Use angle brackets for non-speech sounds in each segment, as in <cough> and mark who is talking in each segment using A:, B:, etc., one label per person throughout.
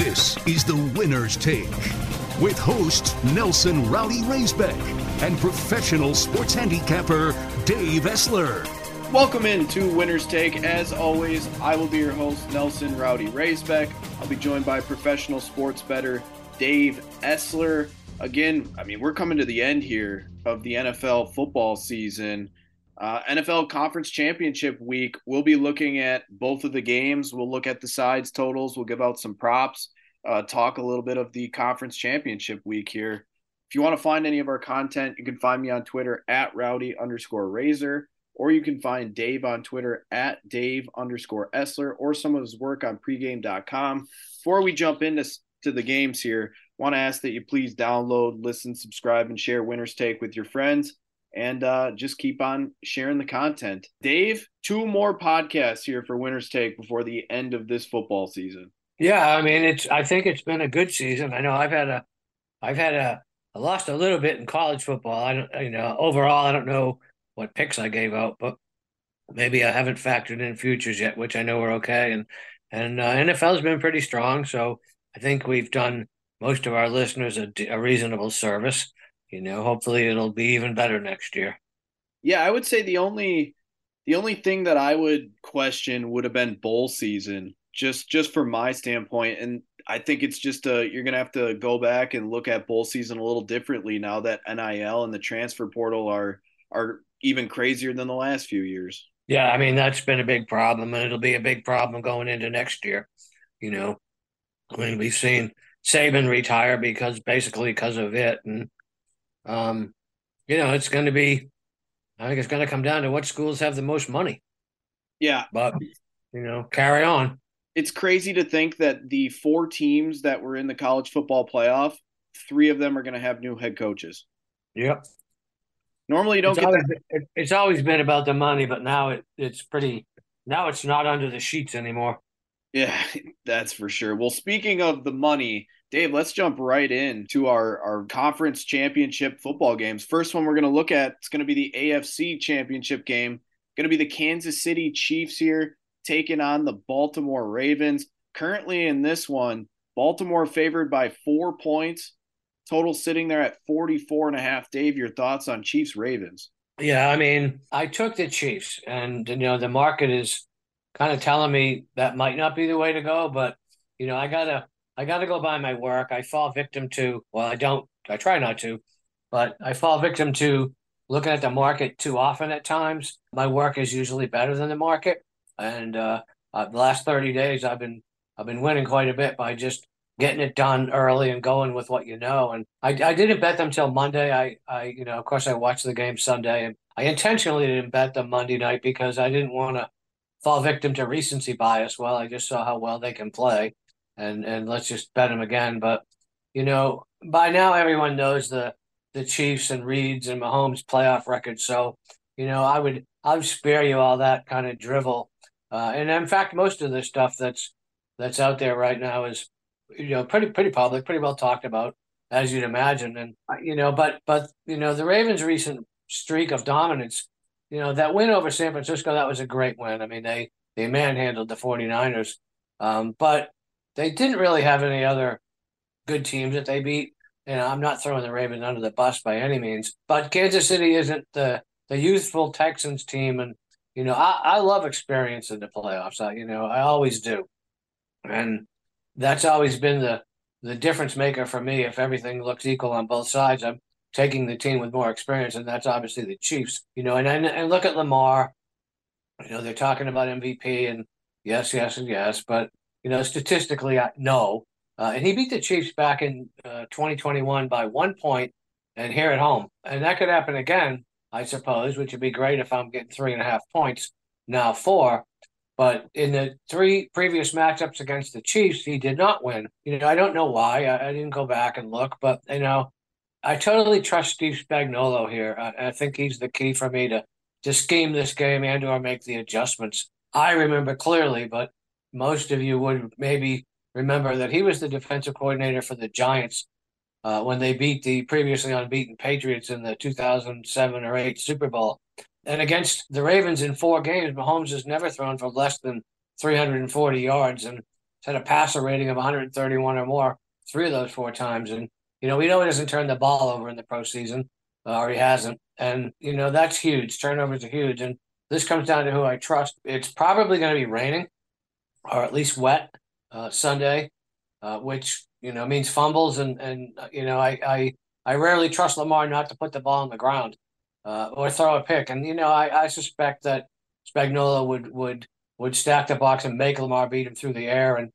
A: This is the winner's take with host Nelson Rowdy Raisbeck and professional sports handicapper Dave Essler.
B: Welcome into Winner's Take. As always, I will be your host, Nelson Rowdy Raisbeck. I'll be joined by professional sports bettor Dave Essler. Again, I mean, we're coming to the end here of the NFL football season. Uh, NFL Conference Championship week, we'll be looking at both of the games. We'll look at the sides totals. We'll give out some props, uh, talk a little bit of the Conference Championship week here. If you want to find any of our content, you can find me on Twitter at rowdy underscore razor or you can find Dave on Twitter at Dave underscore Essler or some of his work on pregame.com. Before we jump into to the games here, want to ask that you please download, listen, subscribe, and share Winner's Take with your friends. And uh, just keep on sharing the content. Dave, two more podcasts here for Winner's Take before the end of this football season.
C: Yeah, I mean it's. I think it's been a good season. I know I've had a, I've had a, I lost a little bit in college football. I don't, you know, overall I don't know what picks I gave out, but maybe I haven't factored in futures yet, which I know are okay. And and uh, NFL's been pretty strong, so I think we've done most of our listeners a, a reasonable service. You know, hopefully it'll be even better next year.
B: Yeah, I would say the only the only thing that I would question would have been bowl season, just just from my standpoint, and I think it's just a you're gonna have to go back and look at bowl season a little differently now that NIL and the transfer portal are are even crazier than the last few years.
C: Yeah, I mean that's been a big problem, and it'll be a big problem going into next year. You know, I mean we've seen Saban retire because basically because of it, and um, you know it's going to be. I think it's going to come down to what schools have the most money.
B: Yeah,
C: but you know, carry on.
B: It's crazy to think that the four teams that were in the college football playoff, three of them are going to have new head coaches.
C: Yep.
B: Normally, you don't
C: it's
B: get
C: always,
B: that.
C: It's always been about the money, but now it, it's pretty. Now it's not under the sheets anymore.
B: Yeah, <laughs> that's for sure. Well, speaking of the money, Dave, let's jump right in to our, our conference championship football games. First one we're going to look at it's going to be the AFC championship game. Going to be the Kansas City Chiefs here taking on the Baltimore Ravens. Currently in this one, Baltimore favored by four points. Total sitting there at 44 and a half. Dave, your thoughts on Chiefs Ravens?
C: Yeah, I mean, I took the Chiefs, and you know the market is kind of telling me that might not be the way to go. But you know, I gotta, I gotta go by my work. I fall victim to, well, I don't, I try not to, but I fall victim to looking at the market too often at times. My work is usually better than the market, and uh, uh, the last thirty days, I've been, I've been winning quite a bit by just getting it done early and going with what you know. And I, I didn't bet them till Monday. I, I, you know, of course, I watched the game Sunday, and I intentionally didn't bet them Monday night because I didn't want to fall victim to recency bias. Well, I just saw how well they can play, and and let's just bet them again. But you know, by now everyone knows the the Chiefs and Reid's and Mahomes playoff record. So you know, I would I would spare you all that kind of drivel. Uh, and in fact, most of the stuff that's that's out there right now is you know pretty pretty public, pretty well talked about, as you'd imagine. And uh, you know, but but you know, the Ravens' recent streak of dominance, you know, that win over San Francisco, that was a great win. I mean, they they manhandled the 49ers. Um, but they didn't really have any other good teams that they beat. You know, I'm not throwing the Ravens under the bus by any means, but Kansas City isn't the the youthful Texans team, and you know, I, I love experience in the playoffs. I, you know, I always do, and that's always been the the difference maker for me. If everything looks equal on both sides, I'm taking the team with more experience, and that's obviously the Chiefs. You know, and and, and look at Lamar. You know, they're talking about MVP, and yes, yes, and yes, but you know, statistically, I, no. Uh, and he beat the Chiefs back in uh, 2021 by one point, and here at home, and that could happen again, I suppose, which would be great if I'm getting three and a half points now four. But in the three previous matchups against the Chiefs, he did not win. You know, I don't know why. I, I didn't go back and look, but you know, I totally trust Steve Spagnuolo here. I, I, think he's the key for me to to scheme this game and or make the adjustments. I remember clearly, but most of you would maybe remember that he was the defensive coordinator for the Giants uh, when they beat the previously unbeaten Patriots in the 2007 or 8 Super Bowl. And against the Ravens in four games, Mahomes has never thrown for less than 340 yards. And had a passer rating of 131 or more three of those four times. And, you know, we know he doesn't turn the ball over in the postseason, uh, or he hasn't. And, you know, that's huge. Turnovers are huge. And this comes down to who I trust. It's probably going to be raining or at least wet uh, Sunday, uh, which, you know, means fumbles. And, and uh, you know, I, I, I rarely trust Lamar not to put the ball on the ground uh, or throw a pick. And, you know, I, I suspect that Spagnuolo would, would, would stack the box and make Lamar beat him through the air. And,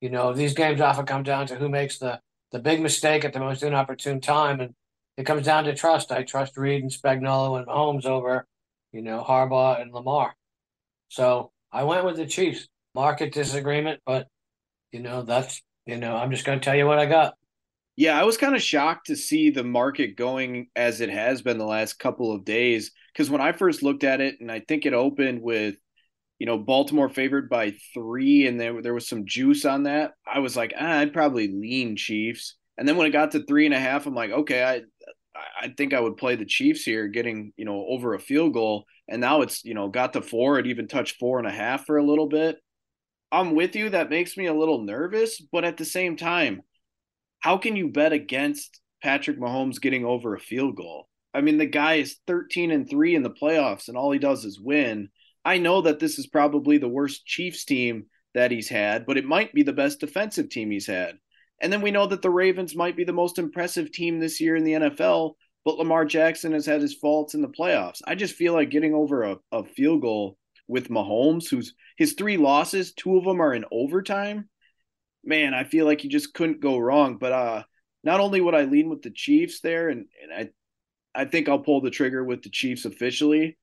C: you know, these games often come down to who makes the, the big mistake at the most inopportune time. And it comes down to trust. I trust Reid and Spagnuolo and Mahomes over, you know, Harbaugh and Lamar. So I went with the Chiefs. Market disagreement, but you know, that's you know, I'm just gonna tell you what I got.
B: Yeah, I was kind of shocked to see the market going as it has been the last couple of days. Because when I first looked at it, and I think it opened with you know, Baltimore favored by three, and there there was some juice on that. I was like, ah, I'd probably lean Chiefs. And then when it got to three and a half, I'm like, okay, I I think I would play the Chiefs here, getting you know over a field goal. And now it's you know got to four. It even touched four and a half for a little bit. I'm with you. That makes me a little nervous, but at the same time, how can you bet against Patrick Mahomes getting over a field goal? I mean, the guy is 13 and 3 in the playoffs and all he does is win. I know that this is probably the worst Chiefs team that he's had, but it might be the best defensive team he's had. And then we know that the Ravens might be the most impressive team this year in the NFL, but Lamar Jackson has had his faults in the playoffs. I just feel like getting over a, a field goal with Mahomes, who's his three losses, two of them are in overtime. Man, I feel like he just couldn't go wrong. But uh not only would I lean with the Chiefs there, and, and I I think I'll pull the trigger with the Chiefs officially.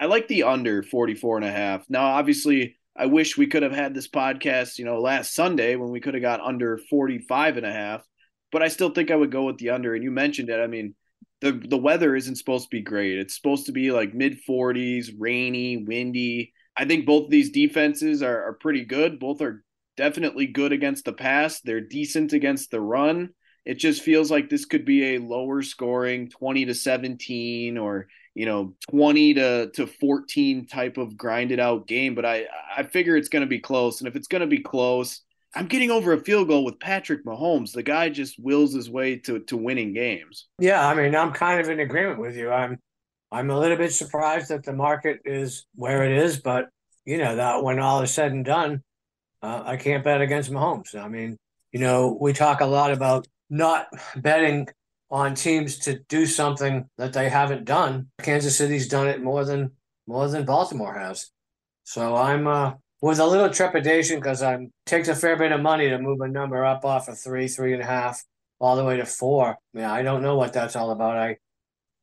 B: I like the under 44 and a half. Now, obviously, I wish we could have had this podcast, you know, last Sunday when we could have got under 45 and a half, but I still think I would go with the under. And you mentioned it. I mean, the the weather isn't supposed to be great. It's supposed to be like mid 40s, rainy, windy. I think both of these defenses are, are pretty good. Both are definitely good against the pass. They're decent against the run. It just feels like this could be a lower scoring 20 to 17 or you know 20 to to 14 type of grinded out game but i i figure it's going to be close and if it's going to be close i'm getting over a field goal with patrick mahomes the guy just wills his way to to winning games
C: yeah i mean i'm kind of in agreement with you i'm i'm a little bit surprised that the market is where it is but you know that when all is said and done uh, i can't bet against mahomes i mean you know we talk a lot about not betting on teams to do something that they haven't done. Kansas City's done it more than more than Baltimore has. So I'm uh, with a little trepidation because I'm takes a fair bit of money to move a number up off of three, three and a half, all the way to four. Yeah, I don't know what that's all about. I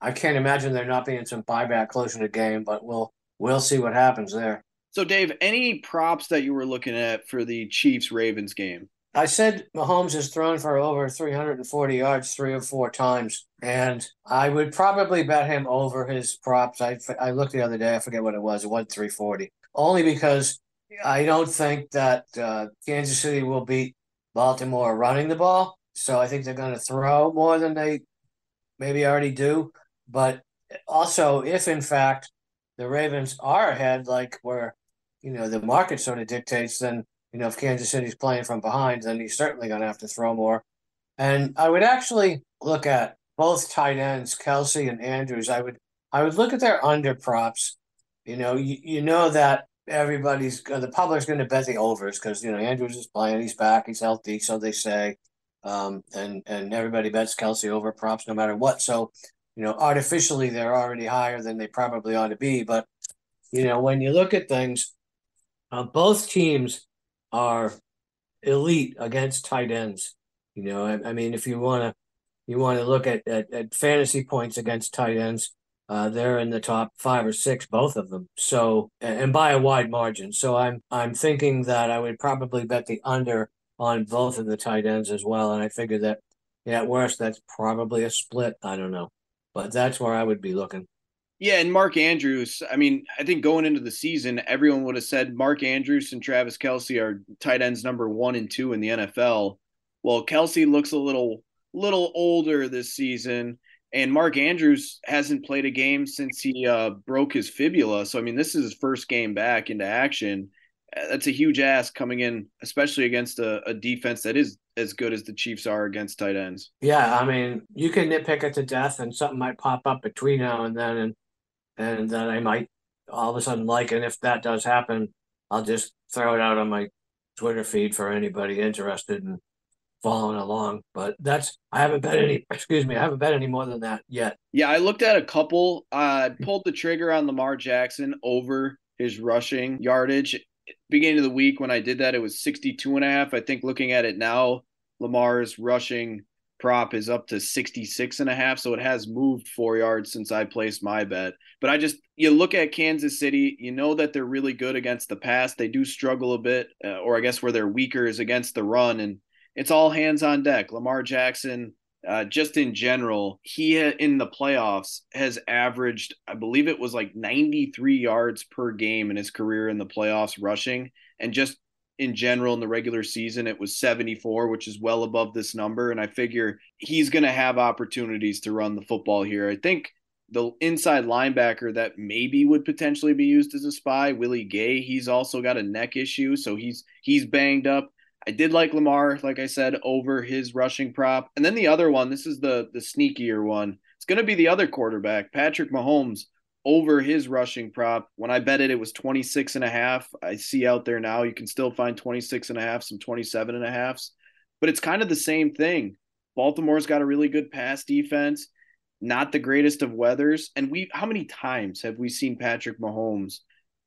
C: I can't imagine there not being some buyback close in the game, but we'll we'll see what happens there.
B: So, Dave, any props that you were looking at for the Chiefs Ravens game?
C: I said Mahomes has thrown for over 340 yards three or four times, and I would probably bet him over his props. I, I looked the other day, I forget what it was, it was 340. Only because I don't think that uh, Kansas City will beat Baltimore running the ball. So I think they're going to throw more than they maybe already do. But also, if in fact the Ravens are ahead, like where you know the market sort of dictates, then you know, if Kansas City's playing from behind, then he's certainly going to have to throw more. And I would actually look at both tight ends, Kelce and Andrews. I would I would look at their under props. You know, you, you know that everybody's the public's going to bet the overs because you know Andrews is playing, he's back, he's healthy, so they say, um, and and everybody bets Kelce over props no matter what. So you know, artificially they're already higher than they probably ought to be. But you know, when you look at things, uh, both teams are elite against tight ends. You know, I, I mean, if you want to, you want to look at, at, at fantasy points against tight ends, uh, they're in the top five or six, both of them. So, and by a wide margin. So I'm I'm thinking that I would probably bet the under on both of the tight ends as well. And I figure that at worst, that's probably a split. I don't know, but that's where I would be looking.
B: Yeah, and Mark Andrews. I mean, I think going into the season, everyone would have said Mark Andrews and Travis Kelce are tight ends number one and two in the NFL. Well, Kelce looks a little little older this season, and Mark Andrews hasn't played a game since he uh, broke his fibula. So I mean, this is his first game back into action. that's a huge ask coming in, especially against a, a defense that is as good as the Chiefs are against tight ends.
C: Yeah, I mean, you can nitpick it to death, and something might pop up between now and then, and and then I might all of a sudden like, and if that does happen, I'll just throw it out on my Twitter feed for anybody interested in following along. But that's I haven't bet any. <clears throat> Excuse me, I haven't bet any more than that yet.
B: Yeah, I looked at a couple. I uh, pulled the trigger on Lamar Jackson over his rushing yardage. Beginning of the week when I did that, it was 62 and a half. I think looking at it now, Lamar's rushing prop is up to 66 and a half so it has moved four yards since i placed my bet but i just you look at kansas city you know that they're really good against the pass they do struggle a bit uh, or i guess where they're weaker is against the run and it's all hands on deck. Lamar jackson uh, just in general he ha- in the playoffs has averaged i believe it was like 93 yards per game in his career in the playoffs rushing. And just in general in the regular season it was 74 which is well above this number. And i figure he's going to have opportunities to run the football here. I think the inside linebacker that maybe would potentially be used as a spy willie gay he's also got a neck issue. So he's he's banged up i did like lamar like i said over his rushing prop and then the other one this is the the sneakier one it's going to be the other quarterback patrick mahomes over his rushing prop. When I bet it, it was 26 and a half. I see out there now, you can still find 26 and a half, some 27 and a halfs, but it's kind of the same thing. Baltimore's got a really good pass defense, not the greatest of weathers. And we, how many times have we seen Patrick Mahomes,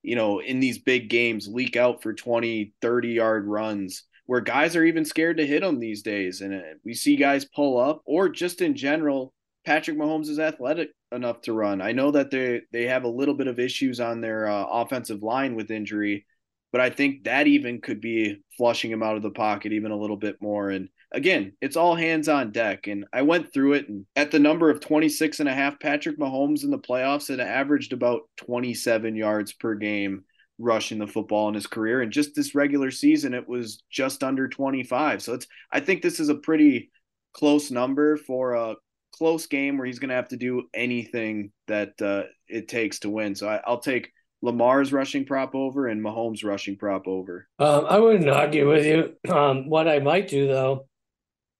B: you know, in these big games leak out for 20, 30 yard runs where guys are even scared to hit him these days? And uh, we see guys pull up or just in general, Patrick Mahomes is athletic enough to run. I know that they they have a little bit of issues on their uh, offensive line with injury, but I think that even could be flushing him out of the pocket even a little bit more. And again, it's all hands on deck. And I went through it and at the number of 26 and a half, Patrick Mahomes in the playoffs had averaged about 27 yards per game rushing the football in his career. And just this regular season, it was just under 25. So it's I think this is a pretty close number for a close game where he's going to have to do anything that uh, it takes to win. So I, will take Lamar's rushing prop over and Mahomes' rushing prop over.
C: Um, I wouldn't argue with you. Um, what I might do though,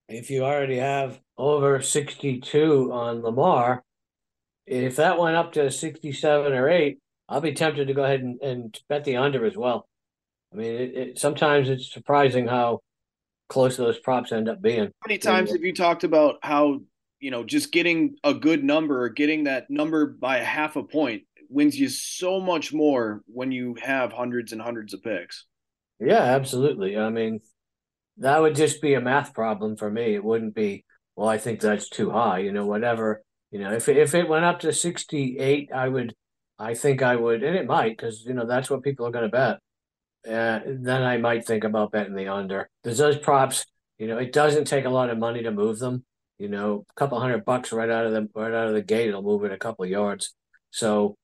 C: if you already have over 62 on Lamar, if that went up to 67 or 8, I'll be tempted to go ahead and, and bet the under as well. I mean, it, it, sometimes it's surprising how close those props end up being. How
B: many times have you talked about how you know, just getting a good number or getting that number by a half a point wins you so much more when you have hundreds and hundreds of picks.
C: Yeah, absolutely. I mean, that would just be a math problem for me. It wouldn't be, well, I think that's too high, you know, whatever. You know, if if it went up to 68, I would I think I would, and it might, because you know that's what people are going to bet. Uh, then I might think about betting the under. There's those props. You know, it doesn't take a lot of money to move them you know, a couple hundred bucks right out of the right out of the gate, it'll move it a couple yards. So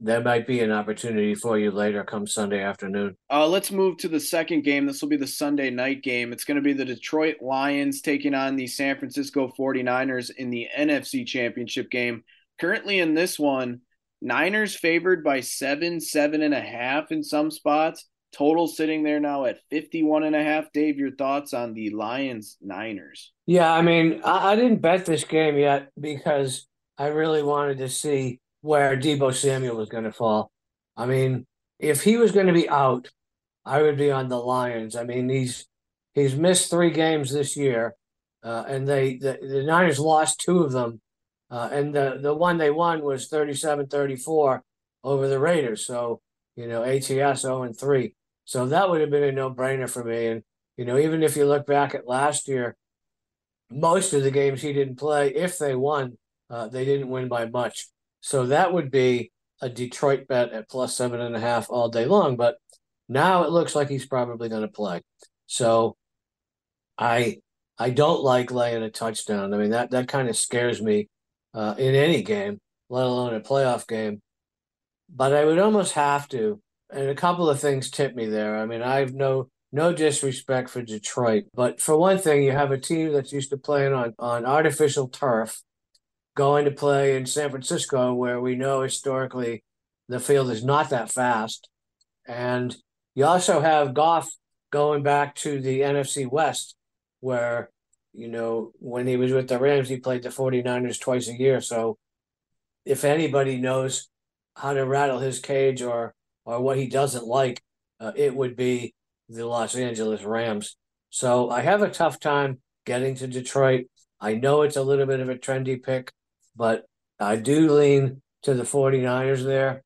C: there might be an opportunity for you later come Sunday afternoon.
B: Uh, let's move to the second game. This will be the Sunday night game. It's going to be the Detroit Lions taking on the San Francisco 49ers in the NFC Championship game. Currently in this one, Niners favored by seven, seven and a half in some spots. Total sitting there now at 51 and a half. Dave, your thoughts on the Lions Niners?
C: Yeah, I mean, I, I didn't bet this game yet because I really wanted to see where Deebo Samuel was going to fall. I mean, if he was going to be out, I would be on the Lions. I mean, he's he's missed three games this year, uh, and they the, the Niners lost two of them, uh, and the the one they won was 37-34 over the Raiders. So you know, ATS 0 and 3. So that would have been a no brainer for me. And, you know, even if you look back at last year, most of the games he didn't play, if they won, uh, they didn't win by much. So that would be a Detroit bet at plus seven and a half all day long. But now it looks like he's probably going to play. So I I don't like laying a touchdown. I mean that that kind of scares me uh, in any game, let alone a playoff game. But I would almost have to and a couple of things tip me there. I mean, I have no no disrespect for Detroit, but for one thing, you have a team that's used to playing on on artificial turf, going to play in San Francisco, where we know historically the field is not that fast, and You also have Goff going back to the NFC West, where, you know, when he was with the Rams, he played the 49ers twice a year. So if anybody knows how to rattle his cage or or what he doesn't like, uh, it would be the Los Angeles Rams. So I have a tough time getting to Detroit. I know it's a little bit of a trendy pick, but I do lean to the 49ers there.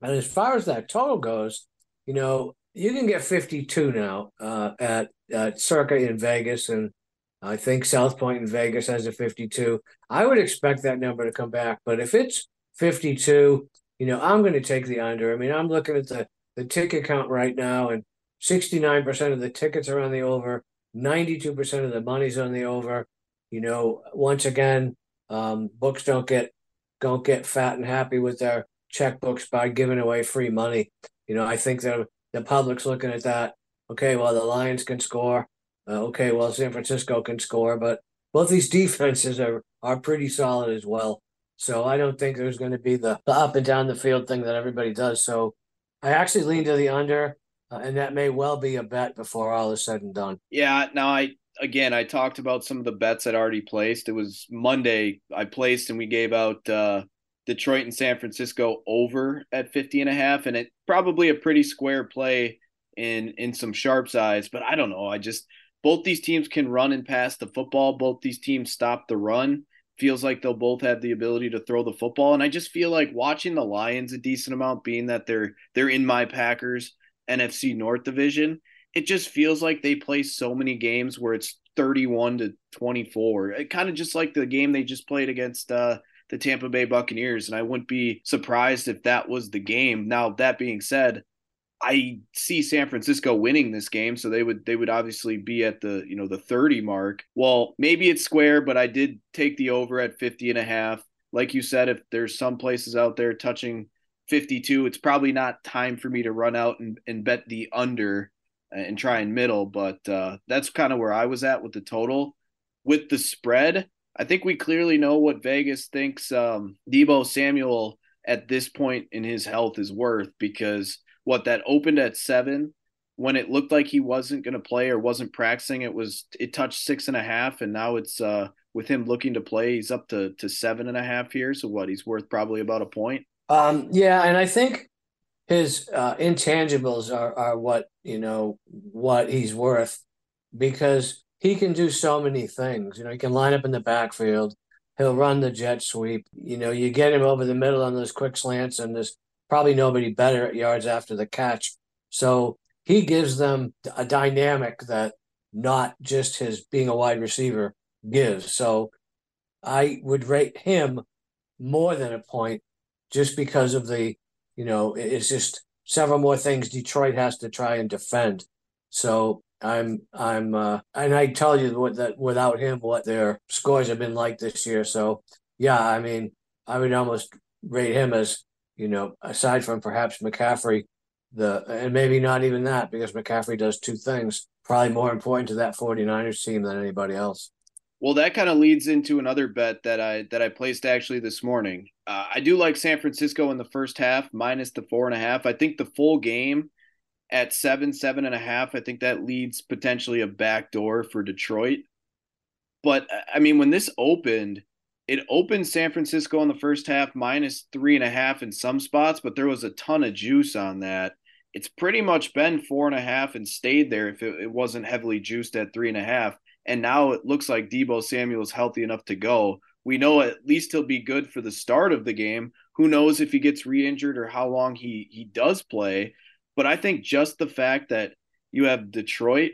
C: And as far as that total goes, you know, you can get 52 now uh, at, at Circa in Vegas. And I think South Point in Vegas has a 52. I would expect that number to come back. But if it's 52, you know, I'm going to take the under. I mean, I'm looking at the, the ticket count right now, and 69% of the tickets are on the over, 92% of the money's on the over. You know, once again, um, books don't get don't get fat and happy with their checkbooks by giving away free money. You know, I think that the public's looking at that. Okay, well, the Lions can score. Uh, okay, well, San Francisco can score, but both these <laughs> defenses are are pretty solid as well. So I don't think there's going to be the, the up and down the field thing that everybody does. So I actually lean to the under, uh, and that may well be a bet before all is said and done.
B: Yeah. Now I again I talked about some of the bets I'd already placed. It was Monday I placed, and we gave out uh, Detroit and San Francisco over at 50 and a half, and it probably a pretty square play in in some sharp size. But I don't know. I just both these teams can run and pass the football. Both these teams stop the run. Feels like they'll both have the ability to throw the football. And I just feel like watching the Lions a decent amount being that they're they're in my Packers NFC North division it just feels like they play so many games where it's 31 to 24 it kind of just like the game they just played against uh the Tampa Bay Buccaneers and I wouldn't be surprised if that was the game. Now that being said I see San Francisco winning this game, so they would they would obviously be at the you know the 30 mark. Well, maybe it's square, but I did take the over at 50 and a half. Like you said, if there's some places out there touching 52, it's probably not time for me to run out and, and bet the under and try and middle, but uh, that's kind of where I was at with the total. With the spread, I think we clearly know what Vegas thinks um, Deebo Samuel at this point in his health is worth because what that opened at seven when it looked like he wasn't going to play or wasn't practicing? It was it touched six and a half and now it's uh with him looking to play he's up to to seven and a half here. So what he's worth probably about a point?
C: Um yeah and i think his uh intangibles are are what you know what he's worth because he can do so many things. You know he can line up in the backfield. He'll run the jet sweep. You know you get him over the middle on those quick slants and this probably nobody better at yards after the catch. So he gives them a dynamic that not just his being a wide receiver gives. So I would rate him more than a point just because of the, you know, it's just several more things Detroit has to try and defend. So I'm I'm uh and I tell you what that without him what their scores have been like this year. So yeah, I mean I would almost rate him as you know, aside from perhaps McCaffrey, the and maybe not even that because McCaffrey does two things probably more important to that 49ers team than anybody else.
B: Well, that kind of leads into another bet that I that I placed actually this morning. Uh, I do like San Francisco in the first half minus the four and a half. I think the full game at seven seven and a half. I think that leads potentially a back door for Detroit. But I mean, when this opened, it opened San Francisco in the first half minus three and a half in some spots, but there was a ton of juice on that. It's pretty much been four and a half and stayed there if it, it wasn't heavily juiced at three and a half. And now it looks like Deebo Samuel is healthy enough to go. We know at least he'll be good for the start of the game. Who knows if he gets re-injured or how long he he does play? But I think just the fact that you have Detroit,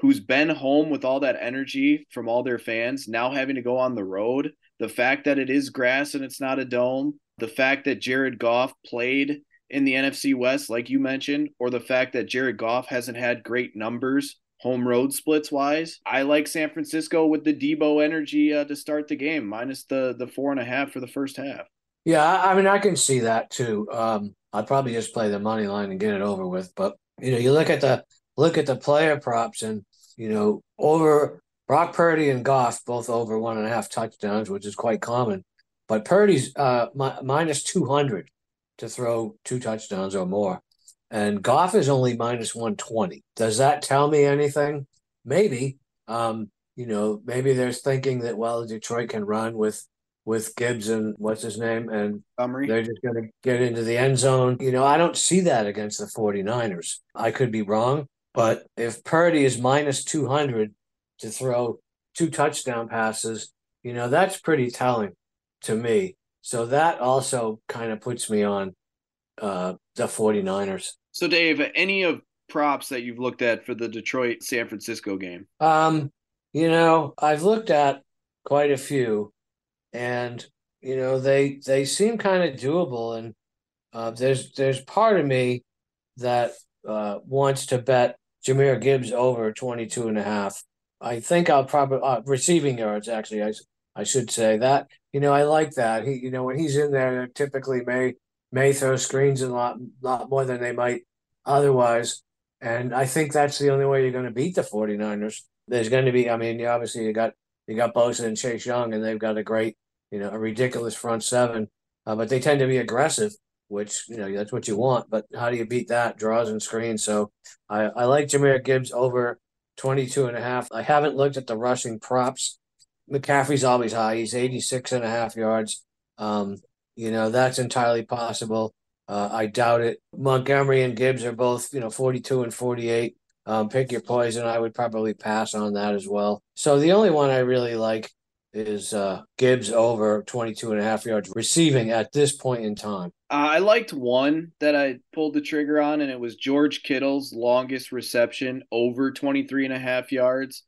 B: who's been home with all that energy from all their fans, now having to go on the road the fact that it is grass and it's not a dome, the fact that Jared Goff played in the NFC West, like you mentioned, or the fact that Jared Goff hasn't had great numbers home road splits wise. I like San Francisco with the Deebo energy uh, to start the game, minus the the four and a half for the first half.
C: Yeah, I mean I can see that too. Um, I'd probably just play the money line and get it over with. But you know, you look at the look at the player props and you know over Brock Purdy and Goff both over one and a half touchdowns, which is quite common. But Purdy's uh, mi- minus 200 to throw two touchdowns or more. and Goff is only minus 120. Does that tell me anything? Maybe. Um, you know, maybe there's thinking that well, Detroit can run with with Gibbs and what's his name and
B: Montgomery.
C: they're just going to get into the end zone. You know, I don't see that against the 49ers. I could be wrong, but if Purdy is minus 200 to throw two touchdown passes, you know, that's pretty telling to me. So that also kind of puts me on uh, the 49ers.
B: So, Dave, any of props that you've looked at for the Detroit San Francisco game?
C: Um, you know, I've looked at quite a few, and you know they they seem kind of doable. And uh, there's there's part of me that uh, wants to bet Jahmyr Gibbs over 22 and a half. I think I'll probably uh, receiving yards. Actually, I I should say that. You know, I like that. He, you know, when he's in there, typically may may throw screens a lot lot more than they might otherwise. And I think that's the only way you're going to beat the 49ers. There's going to be, I mean, obviously you got you got Bosa and Chase Young, and they've got a great, you know, a ridiculous front seven. Uh, but they tend to be aggressive, which you know that's what you want. But how do you beat that? Draws and screens. So I, I like Jahmyr Gibbs over 22 and a half. I haven't looked at the rushing props. McCaffrey's always high. He's 86 and a half yards. Um, you know, that's entirely possible. Uh, I doubt it. Montgomery and Gibbs are both, you know, 42 and 48. Um, pick your poison. I would probably pass on that as well. So the only one I really like is uh, Gibbs over 22 and a half yards receiving at this point in time.
B: I liked one that I pulled the trigger on, and it was George Kittle's longest reception over 23 and a half yards.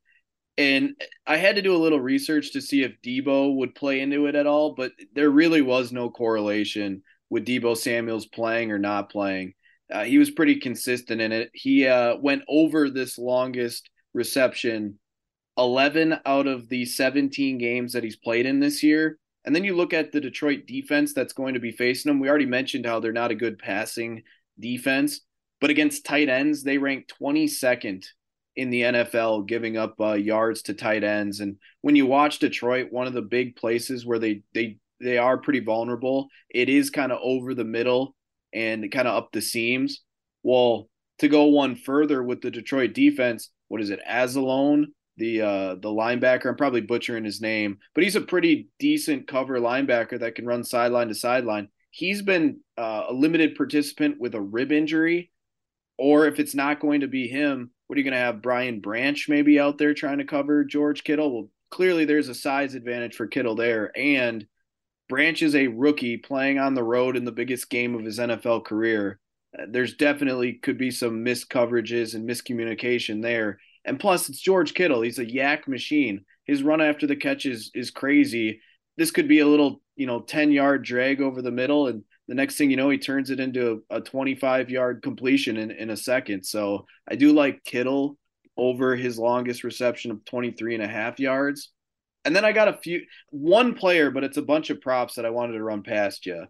B: And I had to do a little research to see if Deebo would play into it at all, but there really was no correlation with Deebo Samuels playing or not playing. Uh, he was pretty consistent in it. He uh, went over this longest reception 11 out of the 17 games that he's played in this year. And then you look at the Detroit defense that's going to be facing them. We already mentioned how they're not a good passing defense, but against tight ends, they rank 22nd in the NFL giving up uh, yards to tight ends. And when you watch Detroit, one of the big places where they they they are pretty vulnerable, it is kind of over the middle and kind of up the seams. Well, to go one further with the Detroit defense, what is it? Anzalone, the uh the linebacker. I'm probably butchering his name, but he's a pretty decent cover linebacker that can run sideline to sideline. He's been uh, a limited participant with a rib injury, or if it's not going to be him, what are you going to have Brian Branch maybe out there trying to cover George Kittle? Well, clearly there's a size advantage for Kittle there, and Branch is a rookie playing on the road in the biggest game of his NFL career. Uh, there's definitely could be some missed coverages and miscommunication there. And plus, it's George Kittle. He's a YAC machine. His run after the catch is is crazy. This could be a little, you know, 10 yard drag over the middle. And the next thing you know, he turns it into a, a 25 yard completion in, in a second. So I do like Kittle over his longest reception of 23 and a half yards. And then I got a few, one player, but it's a bunch of props that I wanted to run past you.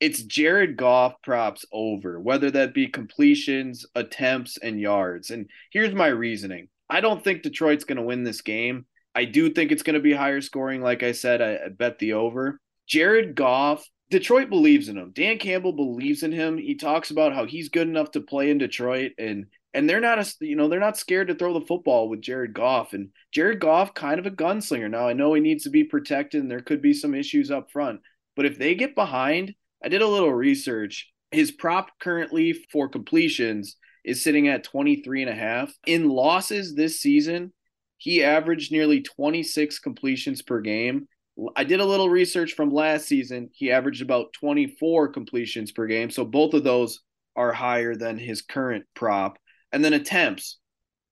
B: It's Jared Goff props over, whether that be completions, attempts, and yards. And here's my reasoning I don't think Detroit's going to win this game. I do think it's going to be higher scoring. Like I said, I, I bet the over. Jared Goff, Detroit believes in him. Dan Campbell believes in him. He talks about how he's good enough to play in Detroit and and they're not a you know they're not scared to throw the football with Jared Goff and Jared Goff kind of a gunslinger now I know he needs to be protected and there could be some issues up front but if they get behind I did a little research his prop currently for completions is sitting at 23 and a half in losses this season he averaged nearly 26 completions per game I did a little research from last season he averaged about 24 completions per game so both of those are higher than his current prop and then attempts.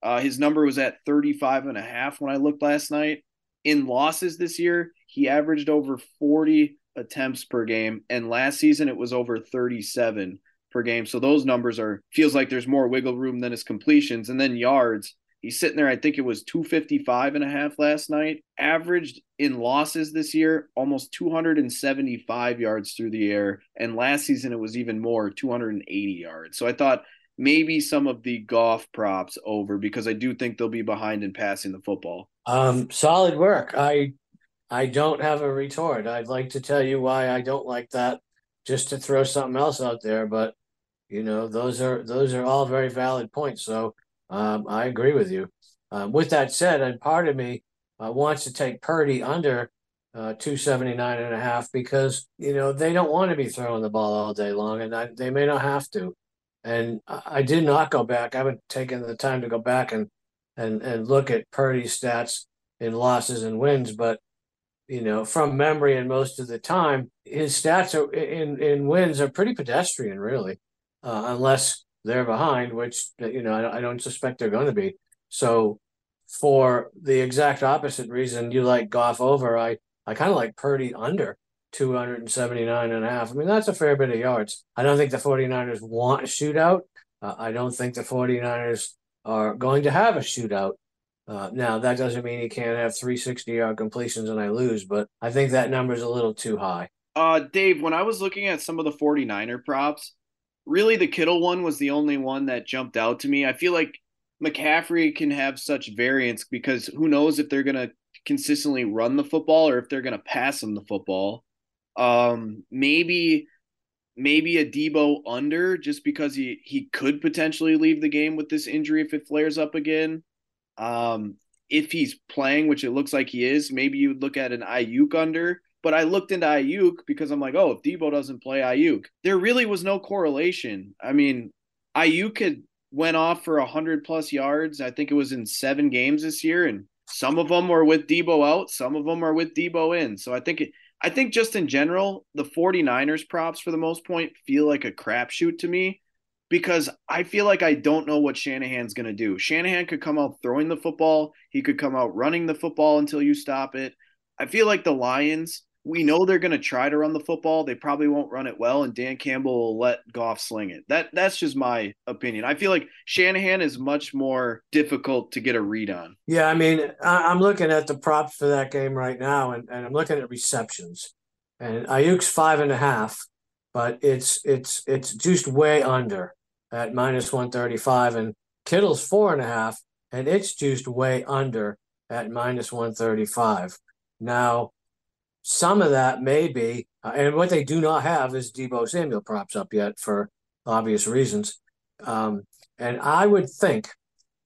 B: Uh, his number was at 35 and a half when I looked last night. In losses this year, he averaged over 40 attempts per game. And last season, it was over 37 per game. So those numbers are, feels like there's more wiggle room than his completions. And then yards, he's sitting there, I think it was 255 and a half last night. Averaged in losses this year, almost 275 yards through the air. And last season, it was even more, 280 yards. So I thought maybe some of the Goff props over because I do think they'll be behind in passing the football.
C: Um, solid work. I I don't have a retort. I'd like to tell you why I don't like that, just to throw something else out there. But You know, those are those are all very valid points. So um, I agree with you. Um, with that said, and part of me uh, wants to take Purdy under uh, 279 and a half because, you know, they don't want to be throwing the ball all day long and I, they may not have to. And I did not go back. I haven't taken the time to go back and, and, and look at Purdy's stats in losses and wins, but you know, from memory and most of the time, his stats are in, in wins are pretty pedestrian, really, uh, unless they're behind, which, you know, I, I don't suspect they're going to be. So for the exact opposite reason you like Goff over, I, I kind of like Purdy under 279 and a half. I mean, that's a fair bit of yards. I don't think the 49ers want a shootout. Uh, I don't think the 49ers are going to have a shootout. Uh, now that doesn't mean he can't have 360 yard completions and I lose, but I think that number is a little too high.
B: Uh, Dave, when I was looking at some of the 49er props, really the Kittle one was the only one that jumped out to me. I feel like McCaffrey can have such variance because who knows if they're going to consistently run the football or if they're going to pass him the football. Um, maybe maybe a Deebo under just because he he could potentially leave the game with this injury if it flares up again. Um, if he's playing, which it looks like he is, maybe you would look at an Aiyuk under. But I looked into Aiyuk because I'm like, oh, if Deebo doesn't play Aiyuk, there really was no correlation. I mean, Aiyuk had went off for hundred plus yards. I think it was in seven games this year, and some of them were with Deebo out, some of them are with Deebo in. So I think it, I think just in general, the 49ers props for the most point feel like a crapshoot to me because I feel like I don't know what Shanahan's going to do. Shanahan could come out throwing the football, he could come out running the football until you stop it. I feel like the Lions, we know they're going to try to run the football. They probably won't run it well, and Dan Campbell will let Goff sling it. That that's just my opinion. I feel like Shanahan is much more difficult to get a read on.
C: Yeah, I mean, I'm looking at the props for that game right now, and, and I'm looking at receptions, and Aiyuk's five and a half, but it's it's it's just way under at minus 135, and Kittle's four and a half, and it's juiced way under at minus 135. Now, some of that may be, uh, and what they do not have is Deebo Samuel props up yet for obvious reasons. Um, and I would think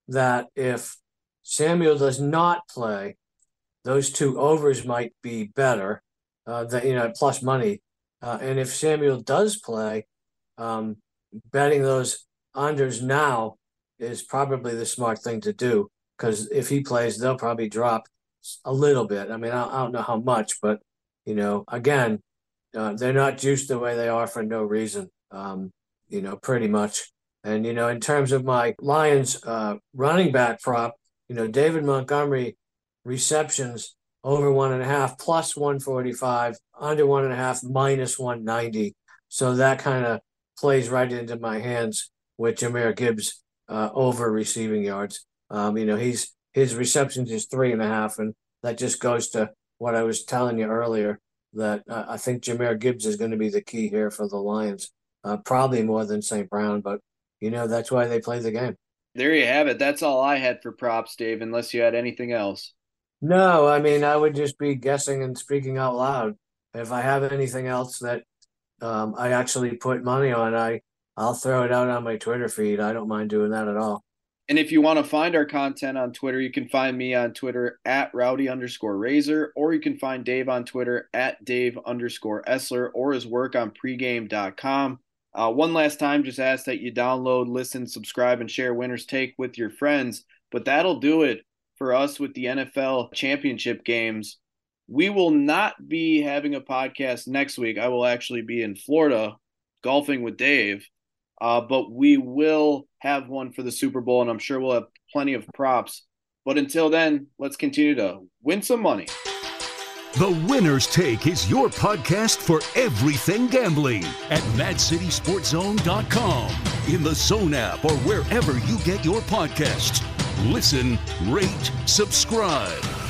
C: that if Samuel does not play, those two overs might be better, uh, that you know, plus money. Uh, and if Samuel does play, um, betting those unders now is probably the smart thing to do because if he plays, they'll probably drop a little bit. I mean, I, I don't know how much, but you know, again, uh, they're not juiced the way they are for no reason. Um, you know, pretty much. And you know, in terms of my Lions uh, running back prop, you know, David Montgomery receptions over one and a half plus 145, under one and a half minus 190. So that kind of plays right into my hands with Jahmyr Gibbs uh, over receiving yards. Um, you know, he's his receptions is three and a half, and that just goes to what I was telling you earlier that uh, I think Jahmyr Gibbs is going to be the key here for the Lions, uh, probably more than St. Brown, but you know that's why they play the game.
B: There you have it. That's all I had for props, Dave. Unless you had anything else.
C: No, I mean I would just be guessing and speaking out loud. If I have anything else that um, I actually put money on, I I'll throw it out on my Twitter feed. I don't mind doing that at all.
B: And if you want to find our content on Twitter, you can find me on Twitter at rowdy underscore razor, or you can find Dave on Twitter at Dave underscore Essler, or his work on pregame.com. Uh, one last time, just ask that you download, listen, subscribe, and share Winner's Take with your friends. But that'll do it for us with the NFL championship games. We will not be having a podcast next week. I will actually be in Florida golfing with Dave. Uh, but we will have one for the Super Bowl, and I'm sure we'll have plenty of props. But until then, let's continue to win some money.
A: The Winner's Take is your podcast for everything gambling at MadCitySportZone.com, in the Zone app, or wherever you get your podcasts. Listen, rate, subscribe.